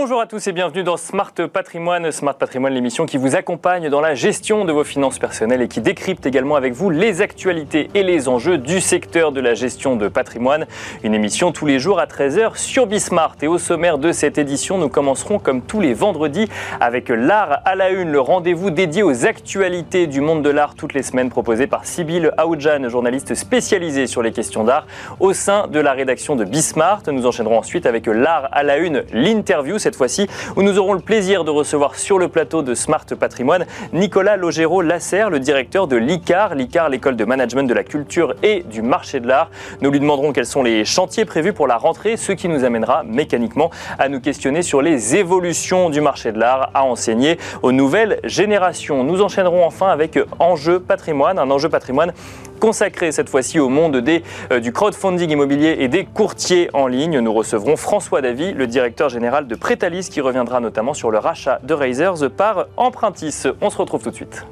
Bonjour à tous et bienvenue dans Smart Patrimoine. Smart Patrimoine, l'émission qui vous accompagne dans la gestion de vos finances personnelles et qui décrypte également avec vous les actualités et les enjeux du secteur de la gestion de patrimoine. Une émission tous les jours à 13h sur Bismart. Et au sommaire de cette édition, nous commencerons comme tous les vendredis avec l'art à la une, le rendez-vous dédié aux actualités du monde de l'art toutes les semaines proposé par Sybille Aoudjan, journaliste spécialisée sur les questions d'art au sein de la rédaction de Bismart. Nous enchaînerons ensuite avec l'art à la une, l'interview cette fois-ci, où nous aurons le plaisir de recevoir sur le plateau de Smart Patrimoine Nicolas Logero Lasserre, le directeur de l'ICAR, l'ICAR, l'école de management de la culture et du marché de l'art. Nous lui demanderons quels sont les chantiers prévus pour la rentrée, ce qui nous amènera mécaniquement à nous questionner sur les évolutions du marché de l'art à enseigner aux nouvelles générations. Nous enchaînerons enfin avec Enjeu patrimoine, un enjeu patrimoine consacré cette fois-ci au monde euh, du crowdfunding immobilier et des courtiers en ligne. Nous recevrons François Davy, le directeur général de Pretalis, qui reviendra notamment sur le rachat de Razers par Empruntis. On se retrouve tout de suite.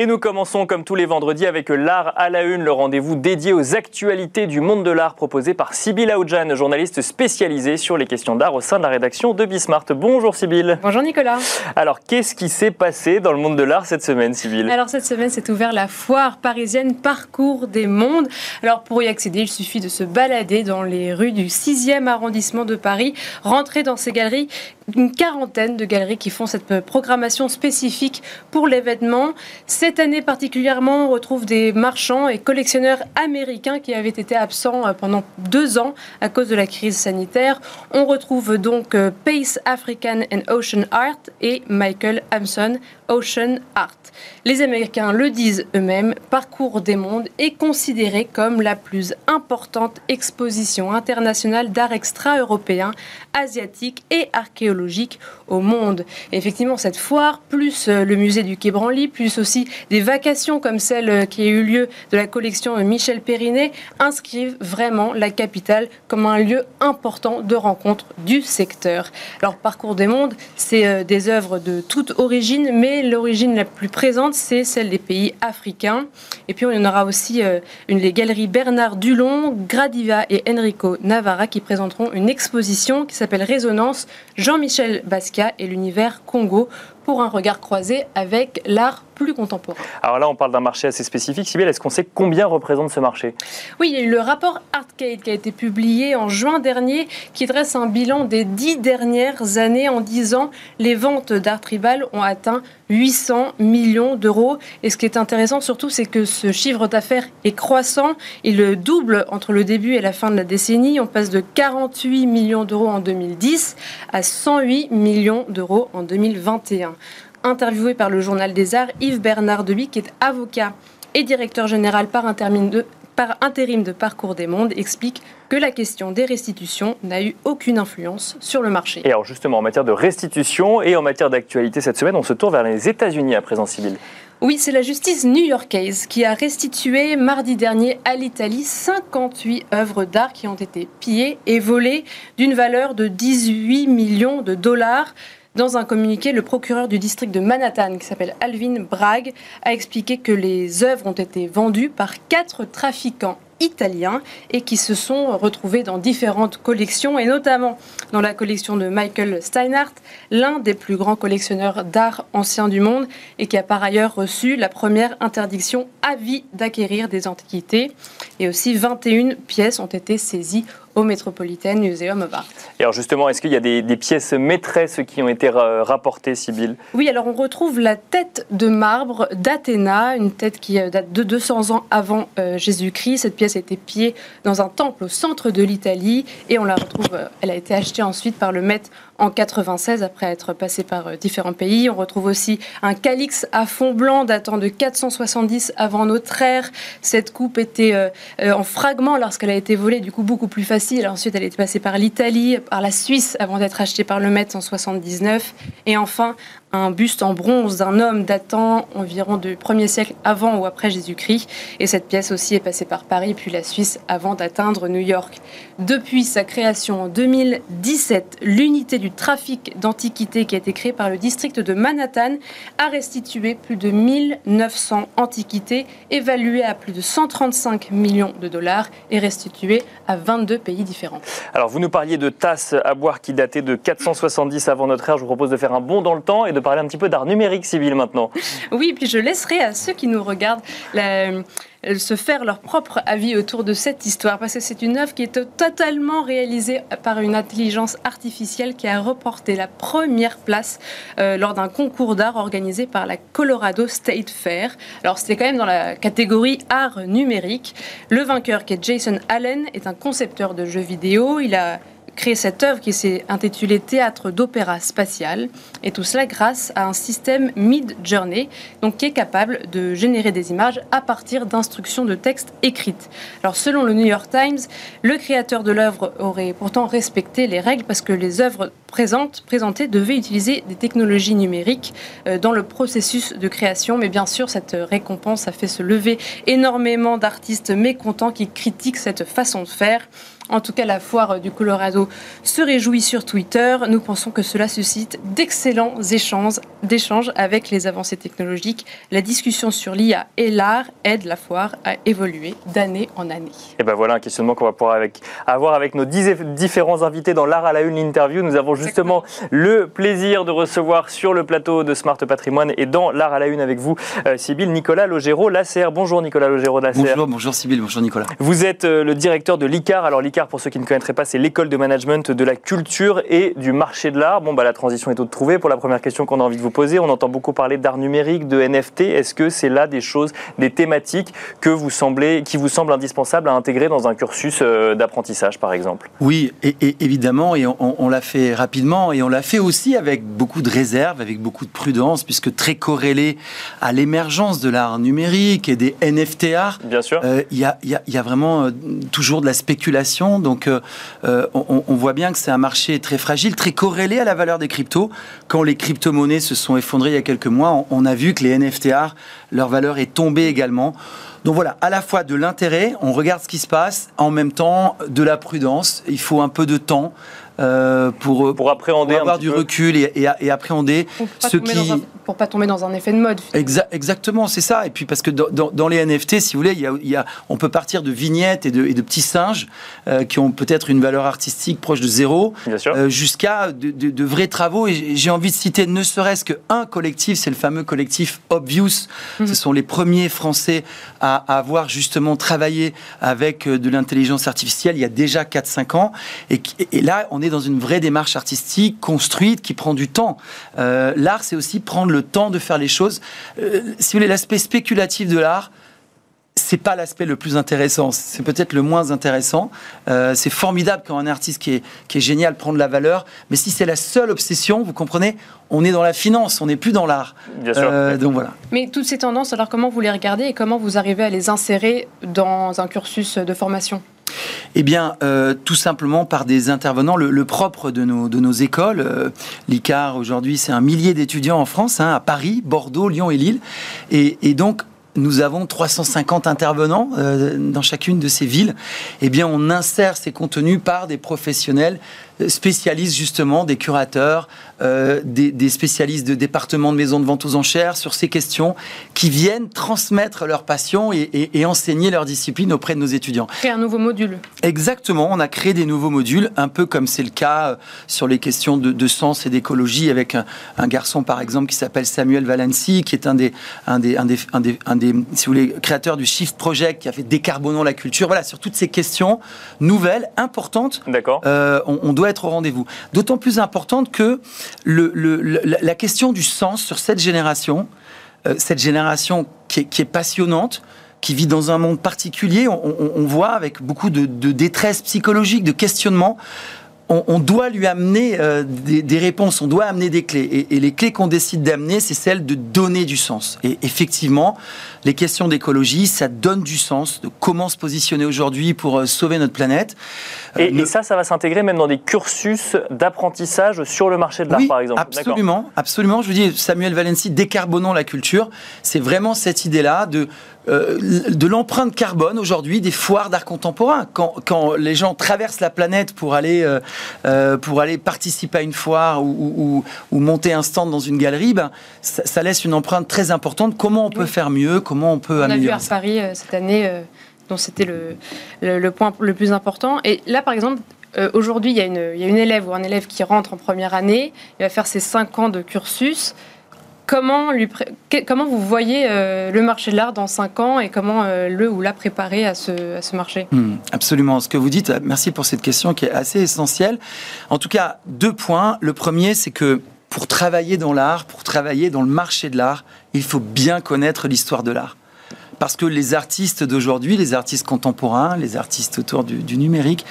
Et nous commençons comme tous les vendredis avec l'art à la une, le rendez-vous dédié aux actualités du monde de l'art proposé par Sybille Aoudjan, journaliste spécialisée sur les questions d'art au sein de la rédaction de Bismart. Bonjour Sybille. Bonjour Nicolas. Alors qu'est-ce qui s'est passé dans le monde de l'art cette semaine Sybille Alors cette semaine s'est ouvert la foire parisienne Parcours des mondes. Alors pour y accéder, il suffit de se balader dans les rues du 6e arrondissement de Paris, rentrer dans ces galeries une quarantaine de galeries qui font cette programmation spécifique pour l'événement. Cette année particulièrement, on retrouve des marchands et collectionneurs américains qui avaient été absents euh, pendant deux ans à cause de la crise sanitaire. On retrouve donc euh, Pace African and Ocean Art et Michael Hampson Ocean Art. Les Américains le disent eux-mêmes, Parcours des mondes est considéré comme la plus importante exposition internationale d'art extra-européen, asiatique et archéologique au monde. effectivement, cette foire, plus euh, le musée du Quai Branly, plus aussi des vacations comme celle euh, qui a eu lieu de la collection Michel Périnet, inscrivent vraiment la capitale comme un lieu important de rencontre du secteur. Alors, Parcours des mondes, c'est euh, des œuvres de toute origine, mais l'origine la plus présente, c'est celle des pays africains. Et puis, on y aura aussi une, les galeries Bernard Dulon, Gradiva et Enrico Navarra qui présenteront une exposition qui s'appelle Résonance Jean-Michel Basquiat et l'univers Congo pour un regard croisé avec l'art plus contemporain. Alors là, on parle d'un marché assez spécifique. Sybille, est-ce qu'on sait combien représente ce marché? Oui, il y a eu le rapport Artcade qui a été publié en juin dernier, qui dresse un bilan des dix dernières années en disant les ventes d'art tribal ont atteint 800 millions d'euros. Et ce qui est intéressant surtout, c'est que ce chiffre d'affaires est croissant. Il double entre le début et la fin de la décennie. On passe de 48 millions d'euros en 2010 à 108 millions d'euros en 2021 interviewé par le Journal des Arts, Yves Bernard Deby, qui est avocat et directeur général par intérim de, par intérim de Parcours des Mondes, explique que la question des restitutions n'a eu aucune influence sur le marché. Et alors justement, en matière de restitution et en matière d'actualité cette semaine, on se tourne vers les États-Unis à présent, Civil. Oui, c'est la justice new-yorkaise qui a restitué mardi dernier à l'Italie 58 œuvres d'art qui ont été pillées et volées d'une valeur de 18 millions de dollars. Dans un communiqué, le procureur du district de Manhattan, qui s'appelle Alvin Bragg, a expliqué que les œuvres ont été vendues par quatre trafiquants italiens et qui se sont retrouvés dans différentes collections et notamment dans la collection de Michael Steinhardt, l'un des plus grands collectionneurs d'art ancien du monde et qui a par ailleurs reçu la première interdiction à vie d'acquérir des antiquités. Et aussi 21 pièces ont été saisies au Metropolitan Museum of Art. Et alors justement, est-ce qu'il y a des, pièces maîtresses qui ont été rapportées, Sibylle? Oui, alors on retrouve la tête de marbre d'Athéna, une tête qui euh, date de 200 ans avant euh, Jésus-Christ. Cette pièce a été pillée dans un temple au centre de l'Italie et on la retrouve, euh, elle a été achetée ensuite par le maître en 96 après être passé par euh, différents pays. On retrouve aussi un calix à fond blanc datant de 470 avant notre ère. Cette coupe était euh, euh, en fragments lorsqu'elle a été volée, du coup beaucoup plus facile. Ensuite, elle est passée par l'Italie, par la Suisse avant d'être achetée par le Met en 79. Et enfin, un buste en bronze d'un homme datant environ du 1er siècle avant ou après Jésus-Christ. Et cette pièce aussi est passée par Paris puis la Suisse avant d'atteindre New York. Depuis sa création en 2017, l'unité du trafic d'antiquités qui a été créée par le district de Manhattan a restitué plus de 1900 antiquités évaluées à plus de 135 millions de dollars et restituées à 22 pays différents. Alors vous nous parliez de tasses à boire qui dataient de 470 avant notre ère. Je vous propose de faire un bond dans le temps et de parler un petit peu d'art numérique civil maintenant. Oui, puis je laisserai à ceux qui nous regardent euh, se faire leur propre avis autour de cette histoire, parce que c'est une œuvre qui est totalement réalisée par une intelligence artificielle qui a reporté la première place euh, lors d'un concours d'art organisé par la Colorado State Fair. Alors c'était quand même dans la catégorie art numérique. Le vainqueur, qui est Jason Allen, est un concepteur de jeux vidéo. Il a créé cette œuvre qui s'est intitulée Théâtre d'opéra spatial, et tout cela grâce à un système Mid-Journey, donc qui est capable de générer des images à partir d'instructions de texte écrites. Alors selon le New York Times, le créateur de l'œuvre aurait pourtant respecté les règles parce que les œuvres présentes, présentées devaient utiliser des technologies numériques euh, dans le processus de création, mais bien sûr cette récompense a fait se lever énormément d'artistes mécontents qui critiquent cette façon de faire. En tout cas, la foire du Colorado se réjouit sur Twitter. Nous pensons que cela suscite d'excellents échanges, avec les avancées technologiques. La discussion sur l'IA et l'art aide la foire à évoluer d'année en année. Et ben voilà un questionnement qu'on va pouvoir avoir avec nos différents invités dans l'art à la une interview. Nous avons justement le plaisir de recevoir sur le plateau de Smart Patrimoine et dans l'art à la une avec vous, euh, Sybille Nicolas Logero Lasser. Bonjour Nicolas Logero Lasser. Bonjour, bonjour Sybille, bonjour Nicolas. Vous êtes euh, le directeur de l'ICAR. Alors l'ICAR, pour ceux qui ne connaîtraient pas, c'est l'école de management de la culture et du marché de l'art. Bon, bah, la transition est toute trouvée. Pour la première question qu'on a envie de vous poser, on entend beaucoup parler d'art numérique, de NFT. Est-ce que c'est là des choses, des thématiques que vous semblez, qui vous semblent indispensables à intégrer dans un cursus euh, d'apprentissage, par exemple? Oui, et, évidemment, et on, l'a fait rapidement, et on l'a fait aussi avec beaucoup de réserve, avec beaucoup de prudence, puisque très corrélé à l'émergence de l'art numérique et des NFT art. Bien sûr. Euh, il y, a, y, a, vraiment euh, toujours de la spéculation donc, euh, on, voit bien que c'est un marché très fragile, très corrélé à la valeur des cryptos. Quand les crypto-monnaies se sont effondrées il y a quelques mois, on, a vu que les NFTR, leur valeur est tombée également. Donc voilà, à la fois de l'intérêt, on regarde ce qui se passe, en même temps de la prudence. Il faut un peu de temps. Euh, pour, pour appréhender avoir du recul et, et, appréhender ce qui pour pas tomber dans un effet de mode. exactement, c'est ça. Et puis parce que dans, dans, les NFT, si vous voulez, il y a, il y a, on peut partir de vignettes et de, et de petits singes euh, qui ont peut-être une valeur artistique proche de zéro, euh, jusqu'à de, de, vrais travaux. Et j'ai envie de citer ne serait-ce qu'un collectif, c'est le fameux collectif Obvious. Mhm. Ce sont les premiers Français à, avoir justement travaillé avec euh, de l'intelligence artificielle il y a déjà 4-5 ans. Et, et, là, on est dans une vraie démarche artistique construite qui prend du temps. L'art, c'est aussi prendre le temps de faire les choses. Euh, si vous voulez, l'aspect spéculatif de l'art, c'est pas l'aspect le plus intéressant, c'est peut-être le moins intéressant. Euh, c'est formidable quand un artiste qui est, qui est génial prend de la valeur, mais si c'est la seule obsession, vous comprenez, on est dans la finance, on n'est plus dans l'art. Bien sûr. Euh, donc voilà. Mais toutes ces tendances, alors comment vous les regardez et comment vous arrivez à les insérer dans un cursus de formation? Eh bien, euh, tout simplement par des intervenants. Le, propre de nos, de nos écoles, euh, l'ICAR aujourd'hui, c'est un millier d'étudiants en France, hein, à Paris, Bordeaux, Lyon et Lille. Et, et donc, nous avons 350 intervenants euh, dans chacune de ces villes. Eh bien, on insère ces contenus par des professionnels spécialistes justement, des curateurs, euh, des, spécialistes de départements de maisons de vente aux enchères sur ces questions, qui viennent transmettre leur passion et, enseigner leur discipline auprès de nos étudiants. Créer un nouveau module. Exactement, on a créé des nouveaux modules, un peu comme c'est le cas euh, sur les questions de, sens et d'écologie, avec un, garçon par exemple qui s'appelle Samuel Valenci, qui est un des, un des, un des, un des, si vous voulez, créateurs du Shift Project, qui a fait Décarbonons la culture. Voilà, sur toutes ces questions nouvelles, importantes. Euh, on, on doit être au rendez-vous. D'autant plus importante que le, la question du sens sur cette génération, euh, cette génération qui est, passionnante, qui vit dans un monde particulier, on, voit avec beaucoup de, détresse psychologique, de questionnement, on, doit lui amener euh, des, réponses, on doit amener des clés. Et, les clés qu'on décide d'amener, c'est celles de donner du sens. Et effectivement, les questions d'écologie, ça donne du sens, de comment se positionner aujourd'hui pour euh, sauver notre planète. Et, ça, ça va s'intégrer même dans des cursus d'apprentissage sur le marché de l'art, par exemple. Absolument, absolument. Je vous dis, Samuel Valency, décarbonons la culture. C'est vraiment cette idée-là de euh, de l'empreinte carbone aujourd'hui des foires d'art contemporain. Quand, quand, les gens traversent la planète pour aller, euh, euh, pour aller participer à une foire ou, ou, monter un stand dans une galerie, ben, ça, laisse une empreinte très importante. Comment on peut faire mieux? Comment on peut améliorer On a vu à Paris cette année, dont c'était le, le, point le plus important. Et là, par exemple, aujourd'hui, il, y, a une, il y a une élève ou un élève qui rentre en première année, il va faire ses 5 ans de cursus. Comment, vous voyez euh, le marché de l'art dans 5 ans et comment euh, le ou la préparer à ce, à ce marché? Hmm, Absolument. Ce que vous dites, merci pour cette question qui est assez essentielle. En tout cas, deux points. Le premier, c'est que pour travailler dans l'art, pour travailler dans le marché de l'art, il faut bien connaître l'histoire de l'art parce que les artistes d'aujourd'hui, les artistes contemporains, les artistes autour du, numérique,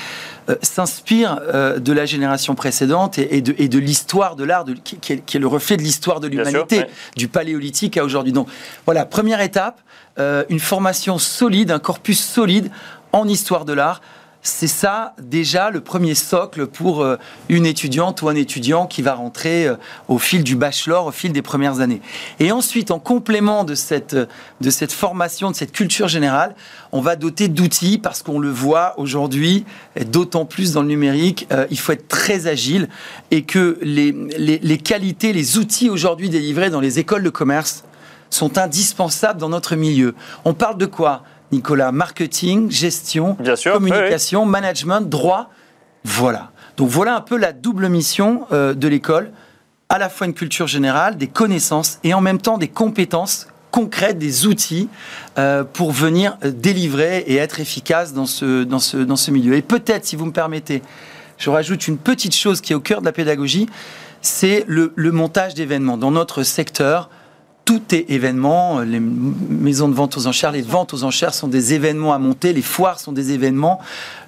euh, s'inspirent euh, de la génération précédente et, de, de l'histoire de l'art, qui, est le reflet de l'histoire de l'humanité, du paléolithique à aujourd'hui. Donc voilà, première étape, euh, une formation solide, un corpus solide en histoire de l'art c'est ça déjà le premier socle pour euh, une étudiante ou un étudiant qui va rentrer euh, au fil du bachelor, au fil des premières années. Et ensuite, en complément de cette, de cette formation, de cette culture générale, on va doter d'outils parce qu'on le voit aujourd'hui, d'autant plus dans le numérique, euh, il faut être très agile et que les, les, les qualités, les outils aujourd'hui délivrés dans les écoles de commerce sont indispensables dans notre milieu. On parle de quoi? Nicolas, marketing, gestion, communication, management, droit. Voilà. Donc voilà un peu la double mission euh, de l'école, à la fois une culture générale, des connaissances et en même temps des compétences concrètes, des outils euh, pour venir euh, délivrer et être efficace dans ce, dans ce, dans ce milieu. Et peut-être, si vous me permettez, je rajoute une petite chose qui est au cœur de la pédagogie, c'est le, le montage d'événements. Dans notre secteur, tout est événement. Les maisons de vente aux enchères, les ventes aux enchères sont des événements à monter, les foires sont des événements.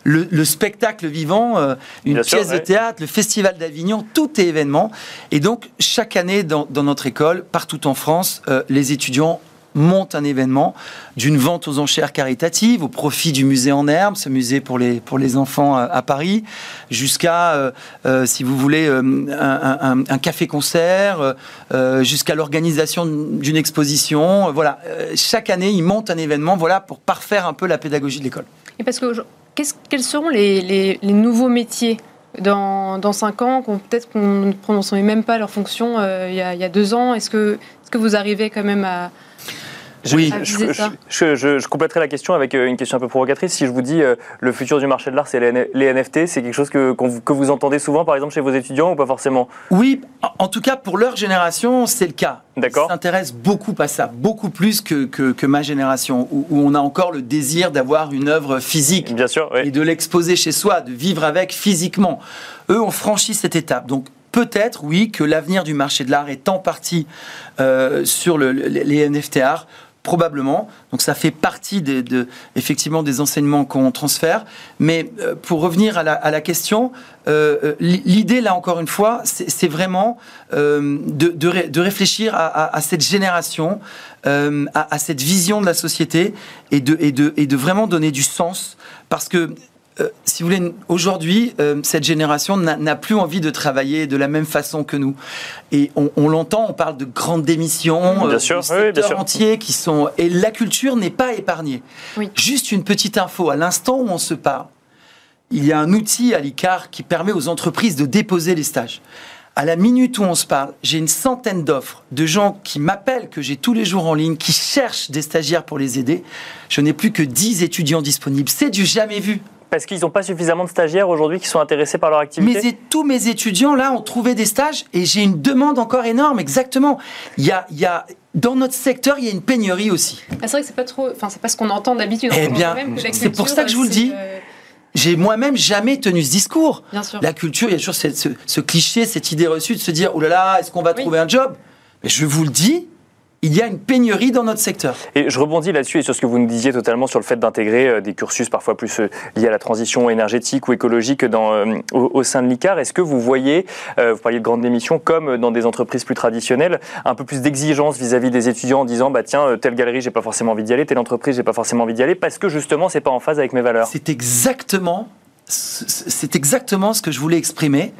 Le, spectacle vivant, euh, une pièce de théâtre, le festival d'Avignon, tout est événement. Et donc, chaque année dans, notre école, partout en France, euh, les étudiants monte un événement d'une vente aux enchères caritatives au profit du musée en herbe, ce musée pour les, pour les enfants à, Paris, jusqu'à, euh, euh, si vous voulez, euh, un, café-concert, jusqu'à l'organisation d'une exposition. Voilà, chaque année, ils montent un événement voilà, pour parfaire un peu la pédagogie de l'école. Et parce que quels seront les, les, nouveaux métiers dans, dans 5 ans, peut-être qu'on ne prononçait même pas leur fonction il, y a, il, y a, deux ans? Est-ce que, est -ce que vous arrivez quand même à, oui, je, je, compléterai la question avec euh, une question un peu provocatrice. Si je vous dis euh, le futur du marché de l'art, c'est les, NFT, c'est quelque chose que, que, vous entendez souvent, par exemple, chez vos étudiants ou pas forcément? Oui, en tout cas, pour leur génération, c'est le cas. D'accord. Ils s'intéressent beaucoup à ça, beaucoup plus que, que, ma génération, où, on a encore le désir d'avoir une œuvre physique Bien sûr, et de l'exposer chez soi, de vivre avec physiquement. Eux ont franchi cette étape. Donc, peut-être, oui, que l'avenir du marché de l'art est en partie euh, sur le, les NFT art Probablement. Donc ça fait partie de, effectivement des enseignements qu'on transfère. Mais euh, pour revenir à la, question, euh, euh, l'idée là encore une fois, c'est vraiment de, réfléchir à, cette génération, à, cette vision de la société et de, et de vraiment donner du sens. Parce que euh, si vous voulez, aujourd'hui, euh, cette génération n'a plus envie de travailler de la même façon que nous. Et on, l'entend, on parle de grandes démissions, bien sûr, entiers qui sont... Et la culture n'est pas épargnée. Juste une petite info, à l'instant où on se parle, il y a un outil à l'ICAR qui permet aux entreprises de déposer les stages. À la minute où on se parle, j'ai une centaine d'offres de gens qui m'appellent, que j'ai tous les jours en ligne, qui cherchent des stagiaires pour les aider. Je n'ai plus que 10 étudiants disponibles. C'est du jamais vu. Parce qu'ils n'ont pas suffisamment de stagiaires aujourd'hui qui sont intéressés par leur activité mais Tous mes étudiants, là, ont trouvé des stages et j'ai une demande encore énorme, exactement. Il y a, il y a dans notre secteur, il y a une pénurie aussi. Ah, c'est vrai que c'est pas trop, enfin c'est pas ce qu'on entend d'habitude. Eh bien, c'est pour ça que je vous le dis. Euh, j'ai moi-même jamais tenu ce discours. Bien sûr. La culture, il y a toujours ce, cliché, cette idée reçue de se dire, oh là là, est-ce qu'on va trouver un job? Mais je vous le dis, il y a une pénurie dans notre secteur. Et je rebondis là-dessus et sur ce que vous nous disiez totalement sur le fait d'intégrer euh, des cursus parfois plus euh, liés à la transition énergétique ou écologique dans, euh, au, sein de l'ICAR. Est-ce que vous voyez, vous parliez de grandes démissions, comme dans des entreprises plus traditionnelles, un peu plus d'exigence vis-à-vis des étudiants en disant bah tiens telle galerie j'ai pas forcément envie d'y aller, telle entreprise j'ai pas forcément envie d'y aller parce que justement c'est pas en phase avec mes valeurs? C'est exactement c'est exactement ce que je voulais exprimer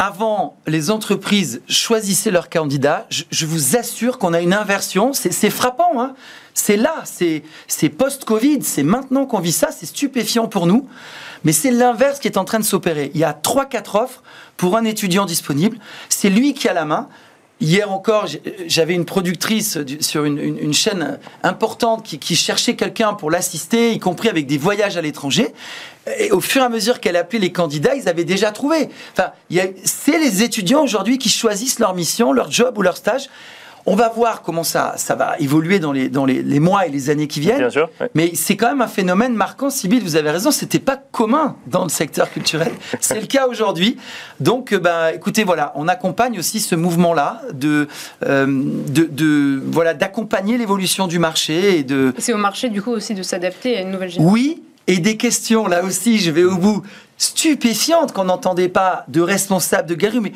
avant, les entreprises choisissaient leurs candidats. Je, vous assure qu'on a une inversion. C'est frappant. Hein c'est là, c'est post-Covid, c'est maintenant qu'on vit ça. C'est stupéfiant pour nous. Mais c'est l'inverse qui est en train de s'opérer. Il y a 3-4 offres pour un étudiant disponible. C'est lui qui a la main. Hier encore, j'avais une productrice sur une, chaîne importante qui, cherchait quelqu'un pour l'assister, y compris avec des voyages à l'étranger. Et au fur et à mesure qu'elle appelait les candidats, ils avaient déjà trouvé. Enfin, c'est les étudiants aujourd'hui qui choisissent leur mission, leur job ou leur stage. On va voir comment ça, ça va évoluer dans, les, dans les, mois et les années qui viennent. Bien sûr, Mais c'est quand même un phénomène marquant. Sibyl, vous avez raison, c'était pas commun dans le secteur culturel. c'est le cas aujourd'hui. Donc, bah, écoutez, voilà, on accompagne aussi ce mouvement-là de, euh, de, de, voilà, d'accompagner l'évolution du marché et de. C'est au marché du coup aussi de s'adapter à une nouvelle génération. Oui, et des questions, là aussi, je vais au bout, stupéfiantes qu'on n'entendait pas de responsables de. Mais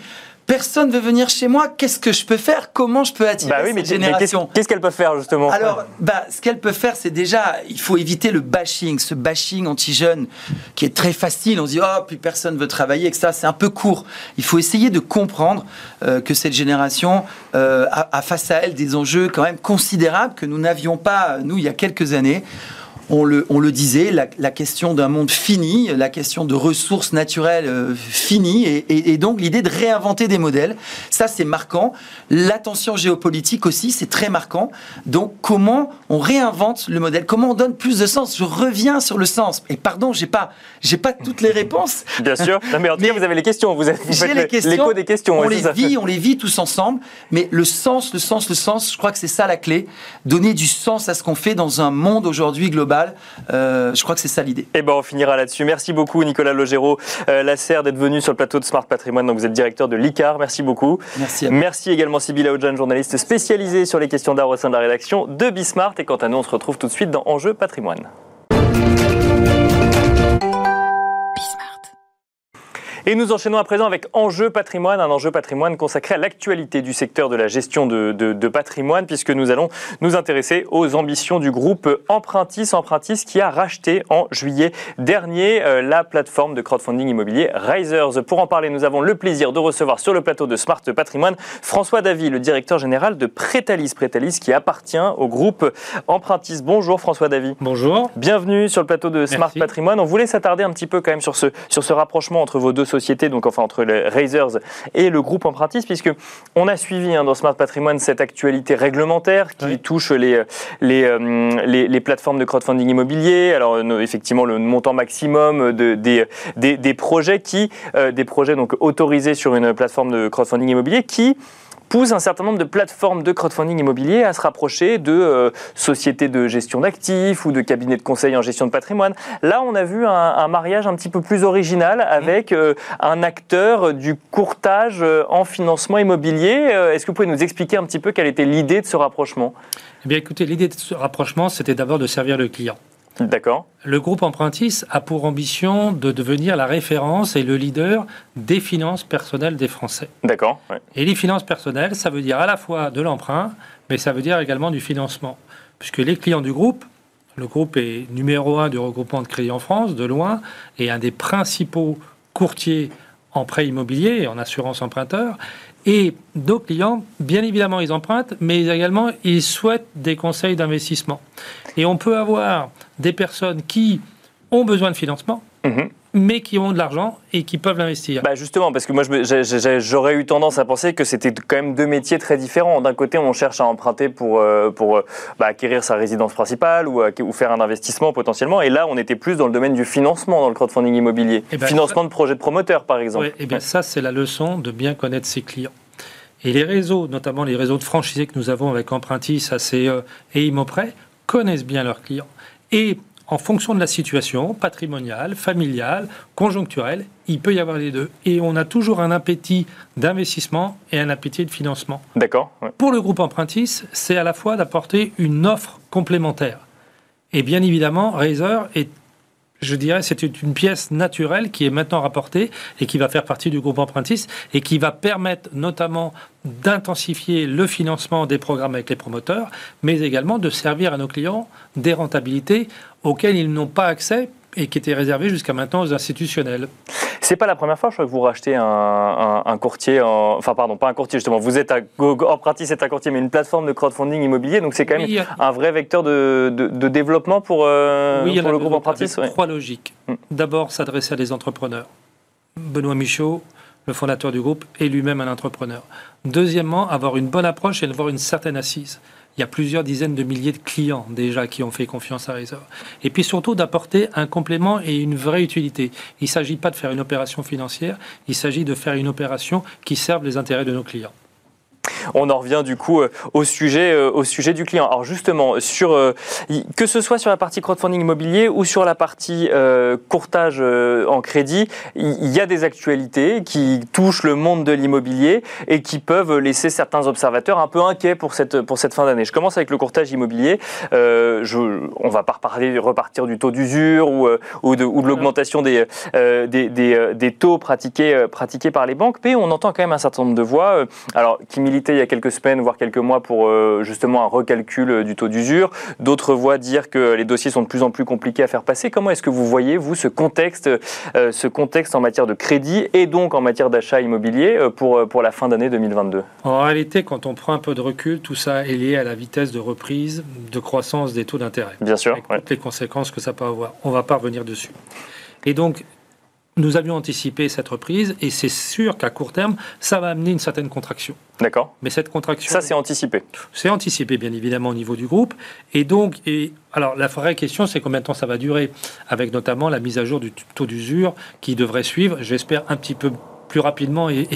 personne veut venir chez moi, qu'est-ce que je peux faire? Comment je peux attirer bah oui, cette génération? Qu'est-ce qu'elles peuvent faire justement? Alors, bah, ce qu'elles peuvent faire, c'est déjà, il faut éviter le bashing, ce bashing anti-jeune qui est très facile. On se dit, oh, puis personne veut travailler, que ça, c'est un peu court. Il faut essayer de comprendre euh, que cette génération euh, a face à elle des enjeux quand même considérables que nous n'avions pas, nous, il y a quelques années on le, on le disait, la, question d'un monde fini, la question de ressources naturelles euh, finies, et, donc l'idée de réinventer des modèles, ça c'est marquant. L'attention géopolitique aussi, c'est très marquant. Donc comment on réinvente le modèle, comment on donne plus de sens? Je reviens sur le sens. Et pardon, j'ai pas, j'ai pas toutes les réponses. Bien sûr. mais en tout cas, vous avez les questions. Vous, avez, l'écho des questions. On les vit, on les vit tous ensemble. Mais le sens, le sens, le sens, je crois que c'est ça la clé. Donner du sens à ce qu'on fait dans un monde aujourd'hui global euh, je crois que c'est ça l'idée. Et eh ben on finira là-dessus. Merci beaucoup Nicolas Logero, euh, Lasserre d'être venu sur le plateau de Smart Patrimoine. Donc vous êtes directeur de l'ICAR. Merci beaucoup. Merci. Merci également Sybille Aoudjan, journaliste spécialisée sur les questions d'art au sein de la rédaction de Bismart. Et quant à nous, on se retrouve tout de suite dans Enjeu Patrimoine. Et nous enchaînons à présent avec Enjeu patrimoine, un enjeu patrimoine consacré à l'actualité du secteur de la gestion de, patrimoine, puisque nous allons nous intéresser aux ambitions du groupe Empruntis, Empruntis qui a racheté en juillet dernier euh, la plateforme de crowdfunding immobilier Risers. Pour en parler, nous avons le plaisir de recevoir sur le plateau de Smart Patrimoine François Davy, le directeur général de Prétalis. Prétalis qui appartient au groupe Empruntis. Bonjour François Davy. Bonjour. Bienvenue sur le plateau de Smart Patrimoine. On voulait s'attarder un petit peu quand même sur ce, sur ce rapprochement entre vos deux société, donc enfin entre les Razers et le groupe Empruntis, puisque on a suivi hein, dans Smart Patrimoine cette actualité réglementaire qui touche les, les, euh, les, les, plateformes de crowdfunding immobilier. Alors euh, effectivement le montant maximum de, des, des, des projets qui, euh, des projets donc autorisés sur une plateforme de crowdfunding immobilier qui pousse un certain nombre de plateformes de crowdfunding immobilier à se rapprocher de euh, sociétés de gestion d'actifs ou de cabinets de conseil en gestion de patrimoine. Là, on a vu un, mariage un petit peu plus original avec euh, un acteur du courtage euh, en financement immobilier. Est-ce que vous pouvez nous expliquer un petit peu quelle était l'idée de ce rapprochement? Eh bien, écoutez, l'idée de ce rapprochement, c'était d'abord de servir le client. D'accord. Le groupe Empruntis a pour ambition de devenir la référence et le leader des finances personnelles des Français. D'accord. Et les finances personnelles, ça veut dire à la fois de l'emprunt, mais ça veut dire également du financement. Puisque les clients du groupe, le groupe est numéro un du regroupement de crédit en France, de loin, et un des principaux courtiers en prêt immobilier et en assurance emprunteur. Et nos clients, bien évidemment, ils empruntent, mais également, ils souhaitent des conseils d'investissement. Et on peut avoir des personnes qui ont besoin de financement, mhm. Mais qui ont de l'argent et qui peuvent l'investir. Bah justement, parce que moi, j'aurais eu tendance à penser que c'était quand même deux métiers très différents. D'un côté, on cherche à emprunter pour, euh, pour euh, bah, acquérir sa résidence principale ou, ou, faire un investissement potentiellement. Et là, on était plus dans le domaine du financement dans le crowdfunding immobilier. Eh ben, financement de projets de promoteurs, par exemple. Oui, et bien ça, c'est la leçon de bien connaître ses clients. Et les réseaux, notamment les réseaux de franchisés que nous avons avec Empruntis, ACE et Imoprêt, connaissent bien leurs clients. Et en fonction de la situation patrimoniale, familiale, conjoncturelle, il peut y avoir les deux. Et on a toujours un appétit d'investissement et un appétit de financement. D'accord. Pour le groupe Empruntis, c'est à la fois d'apporter une offre complémentaire. Et bien évidemment, Razer est je dirais, c'est une pièce naturelle qui est maintenant rapportée et qui va faire partie du groupe Empruntis et qui va permettre notamment d'intensifier le financement des programmes avec les promoteurs, mais également de servir à nos clients des rentabilités auxquelles ils n'ont pas accès et qui étaient réservées jusqu'à maintenant aux institutionnels. C'est pas la première fois, je crois que vous rachetez un, courtier, enfin pardon, pas un courtier justement, vous êtes en pratique c'est un courtier, mais une plateforme de crowdfunding immobilier, donc c'est quand même un vrai vecteur de, développement pour, euh, le groupe en pratique. Trois logiques. Mm. D'abord, s'adresser à des entrepreneurs. Benoît Michaud, le fondateur du groupe, est lui-même un entrepreneur. Deuxièmement, avoir une bonne approche et avoir une certaine assise il y a plusieurs dizaines de milliers de clients déjà qui ont fait confiance à Razor. Et puis surtout d'apporter un complément et une vraie utilité. Il ne s'agit pas de faire une opération financière, il s'agit de faire une opération qui serve les intérêts de nos clients. On en revient du coup euh, au sujet, euh, au sujet du client. Alors justement, sur, euh, que ce soit sur la partie crowdfunding immobilier ou sur la partie courtage en crédit, il y a des actualités qui touchent le monde de l'immobilier et qui peuvent laisser certains observateurs un peu inquiets pour cette, pour cette fin d'année. Je commence avec le courtage immobilier. je, on va pas reparler, repartir du taux d'usure ou, ou de, ou de l'augmentation des, des, des, taux pratiqués, pratiqués par les banques, mais on entend quand même un certain nombre de voix alors, qui militent il y a quelques semaines, voire quelques mois, pour euh, justement un recalcul euh, du taux d'usure. D'autres voient dire que les dossiers sont de plus en plus compliqués à faire passer. Comment est-ce que vous voyez, vous, ce contexte, euh, ce contexte en matière de crédit et donc en matière d'achat immobilier pour, pour la fin d'année 2022 En réalité, quand on prend un peu de recul, tout ça est lié à la vitesse de reprise, de croissance des taux d'intérêt. Bien sûr. Avec toutes les conséquences que ça peut avoir. On ne va pas revenir dessus. Et donc, nous avions anticipé cette reprise et c'est sûr qu'à court terme, ça va amener une certaine contraction. D'accord. Mais cette contraction. Ça, c'est anticipé. C'est anticipé, bien évidemment, au niveau du groupe. Et donc, et, alors, la vraie question, c'est combien de temps ça va durer, avec notamment la mise à jour du taux d'usure qui devrait suivre, j'espère, un petit peu plus rapidement et,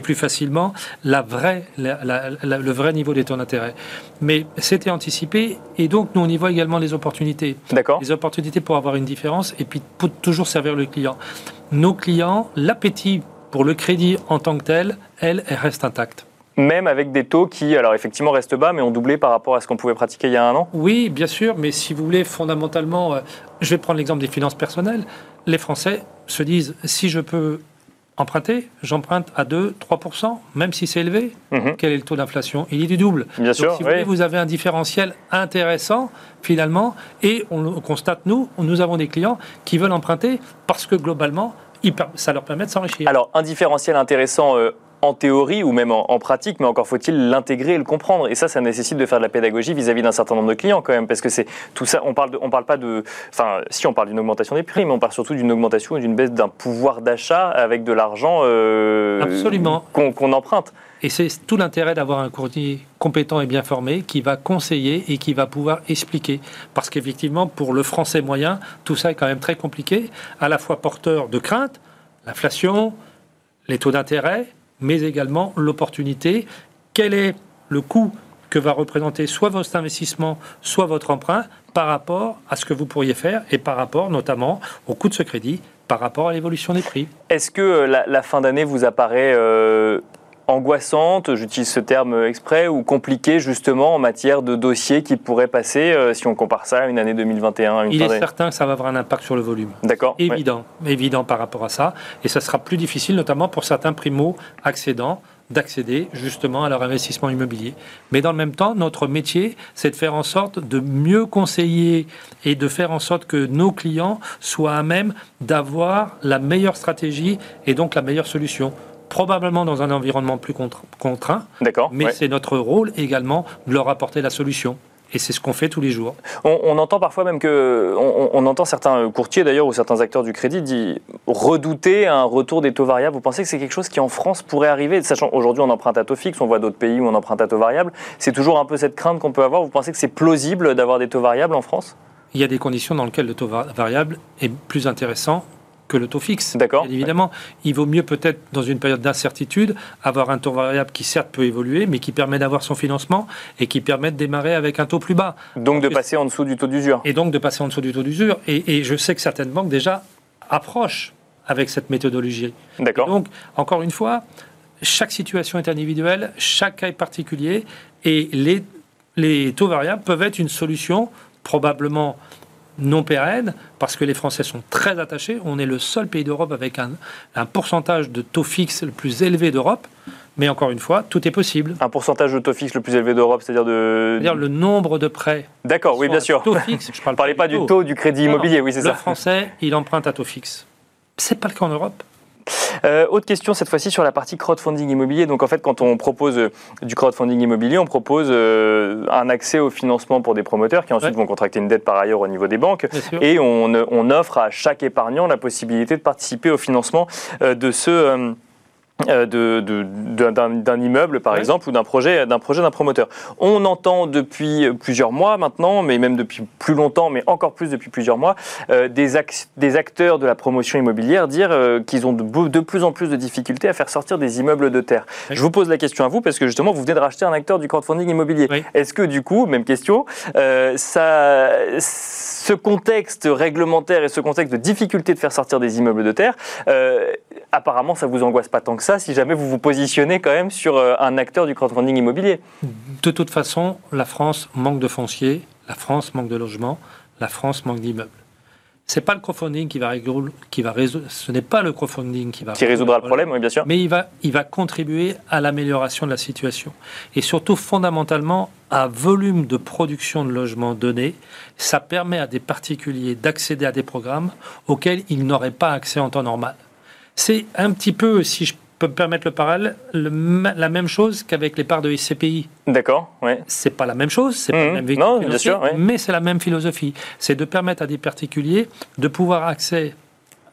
plus facilement la vraie, le vrai niveau des taux d'intérêt. Mais c'était anticipé et donc nous on y voit également les opportunités. D'accord. Les opportunités pour avoir une différence et puis pour toujours servir le client. Nos clients, l'appétit pour le crédit en tant que tel, elle, elle reste intacte même avec des taux qui, alors effectivement, restent bas, mais ont doublé par rapport à ce qu'on pouvait pratiquer il y a un an Oui, bien sûr, mais si vous voulez, fondamentalement, euh, je vais prendre l'exemple des finances personnelles. Les Français se disent, si je peux emprunter, j'emprunte à 2, 3%, même si c'est élevé. Mhm. Quel est le taux d'inflation? Il est du double. Bien sûr. Si vous, voulez, vous avez un différentiel intéressant, finalement, et on le constate, nous, nous avons des clients qui veulent emprunter parce que globalement, ça leur permet de s'enrichir. Alors, un différentiel intéressant euh, en théorie ou même en, pratique, mais encore faut-il l'intégrer et le comprendre. Et ça, ça nécessite de faire de la pédagogie vis-à-vis d'un certain nombre de clients quand même, parce que c'est tout ça. On parle, on parle pas de, enfin, si on parle d'une augmentation des prix, mais on parle surtout d'une augmentation et d'une baisse d'un pouvoir d'achat avec de l'argent euh, absolument qu'on emprunte. Et c'est tout l'intérêt d'avoir un courtier compétent et bien formé qui va conseiller et qui va pouvoir expliquer. Parce qu'effectivement, pour le français moyen, tout ça est quand même très compliqué, à la fois porteur de crainte, l'inflation, les taux d'intérêt, mais également l'opportunité. Quel est le coût que va représenter soit votre investissement, soit votre emprunt par rapport à ce que vous pourriez faire et par rapport notamment au coût de ce crédit, par rapport à l'évolution des prix? Est-ce que euh, la, fin d'année vous apparaît euh, angoissante, j'utilise ce terme exprès, ou compliquée justement en matière de dossiers qui pourraient passer euh, si on compare ça à une année 2021 Il est certain que ça va avoir un impact sur le volume. D'accord. Évident, évident par rapport à ça. Et ça sera plus difficile, notamment pour certains primo-accédants d'accéder justement à leur investissement immobilier. Mais dans le même temps, notre métier, c'est de faire en sorte de mieux conseiller et de faire en sorte que nos clients soient à même d'avoir la meilleure stratégie et donc la meilleure solution probablement dans un environnement plus contraint. D'accord. Mais c'est notre rôle également de leur apporter la solution. Et c'est ce qu'on fait tous les jours. On, entend parfois même que, on, entend certains courtiers d'ailleurs ou certains acteurs du crédit redouter un retour des taux variables. Vous pensez que c'est quelque chose qui en France pourrait arriver, sachant aujourd'hui on emprunte à taux fixe, on voit d'autres pays où on emprunte à taux variable. C'est toujours un peu cette crainte qu'on peut avoir. Vous pensez que c'est plausible d'avoir des taux variables en France? Il y a des conditions dans lesquelles le taux variable est plus intéressant que le taux fixe. D'accord. Évidemment, il vaut mieux peut-être, dans une période d'incertitude, avoir un taux variable qui certes peut évoluer, mais qui permet d'avoir son financement et qui permet de démarrer avec un taux plus bas. Donc de passer en dessous du taux d'usure. Et donc de passer en dessous du taux d'usure. Et, et je sais que certaines banques déjà approchent avec cette méthodologie. D'accord. Donc, encore une fois, chaque situation est individuelle, chaque cas est particulier, et les, les taux variables peuvent être une solution probablement non pérenne, parce que les Français sont très attachés. On est le seul pays d'Europe avec un, un pourcentage de taux fixe le plus élevé d'Europe. Mais encore une fois, tout est possible. Un pourcentage de taux fixe le plus élevé d'Europe, c'est-à-dire de... C'est-à-dire le nombre de prêts. D'accord, oui, bien sûr. Taux fixe. Je Ne parlez pas du taux. du crédit non. immobilier, oui, c'est Le ça. Français, il emprunte à taux fixe. C'est pas le cas en Europe. Euh, autre question cette fois-ci sur la partie crowdfunding immobilier. Donc en fait, quand on propose euh, du crowdfunding immobilier, on propose euh, un accès au financement pour des promoteurs qui ensuite Ouais. vont contracter une dette par ailleurs au niveau des banques. Et on, on offre à chaque épargnant la possibilité de participer au financement de ce. Euh, de- de- d'un immeuble, par Ouais. exemple, ou d'un projet d'un projet d'un promoteur. On entend depuis plusieurs mois maintenant, mais même depuis plus longtemps, mais encore plus depuis plusieurs mois, euh, des, ac- des acteurs de la promotion immobilière dire euh, qu'ils ont de, plus en plus de difficultés à faire sortir des immeubles de terre. Je vous pose la question à vous, parce que justement, vous venez de racheter un acteur du crowdfunding immobilier. Est-ce que du coup, même question, euh, ça, ce contexte réglementaire et ce contexte de difficulté de faire sortir des immeubles de terre, apparemment, ça vous angoisse pas tant que ça si jamais vous vous positionnez quand même sur euh, un acteur du crowdfunding immobilier De toute façon, la France manque de foncier, la France manque de logement, la France manque d'immeubles. C'est pas le crowdfunding qui va résoudre, qui va résoudre, ce n'est pas le crowdfunding qui va qui résoudra le problème, oui, bien sûr. mais il va, il va contribuer à l'amélioration de la situation. Et surtout, fondamentalement, à volume de production de logements donné, ça permet à des particuliers d'accéder à des programmes auxquels ils n'auraient pas accès en temps normal. C'est un petit peu, si je peux me permettre le parallèle, le la même chose qu'avec les parts de SCPI. D'accord, ouais. C'est pas la même chose, c'est pas Mhm. le même véhicule Non, bien sûr, ouais. mais c'est la même philosophie. C'est de permettre à des particuliers de pouvoir accès d'avo-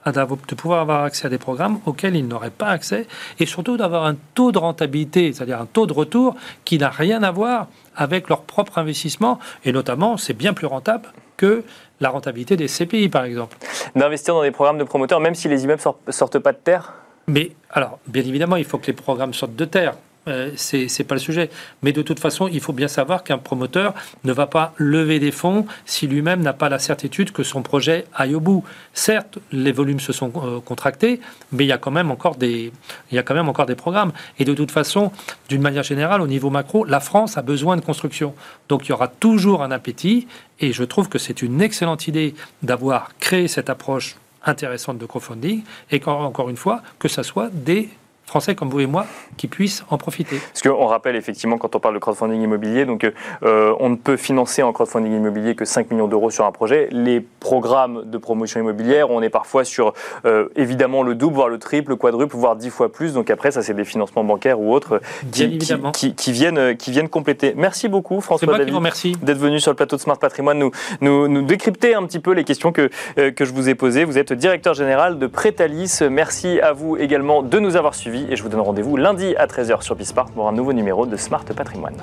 de pouvoir avoir accès à des programmes auxquels ils n'auraient pas accès et surtout d'avoir un taux de rentabilité, c'est-à-dire un taux de retour qui n'a rien à voir avec leur propre investissement et notamment c'est bien plus rentable que la rentabilité des CPI par exemple. D'investir dans des programmes de promoteurs, même si les immeubles sort- sortent pas de terre? Mais alors, bien évidemment, il faut que les programmes sortent de terre. Euh, c'est c'est pas le sujet. Mais de toute façon, il faut bien savoir qu'un promoteur ne va pas lever des fonds si lui-même n'a pas la certitude que son projet aille au bout. Certes, les volumes se sont euh, contractés, mais il y a quand même encore des, il y a quand même encore des programmes. Et de toute façon, d'une manière générale, au niveau macro, la France a besoin de construction. Donc il y aura toujours un appétit. Et je trouve que c'est une excellente idée d'avoir créé cette approche intéressante de crowdfunding et qu'en- encore une fois, que ce soit des Français comme vous et moi qui puissent en profiter. Parce qu'on rappelle effectivement, quand on parle de crowdfunding immobilier, donc euh, on ne peut financer en crowdfunding immobilier que 5 millions d'euros sur un projet. Les programmes de promotion immobilière, on est parfois sur euh, évidemment le double, voire le triple, le quadruple, voire 10 fois plus. Donc après, ça, c'est des financements bancaires ou autres euh, qui, qui, évidemment. qui- qui viennent, qui viennent compléter. Merci beaucoup, François David. d'être venu sur le plateau de Smart Patrimoine nous, nous, nous décrypter un petit peu les questions que, euh, que je vous ai posées. Vous êtes directeur général de Prétalis. Merci à vous également de nous avoir suivis et je vous donne rendez-vous lundi à 13h sur Bisport pour un nouveau numéro de Smart Patrimoine.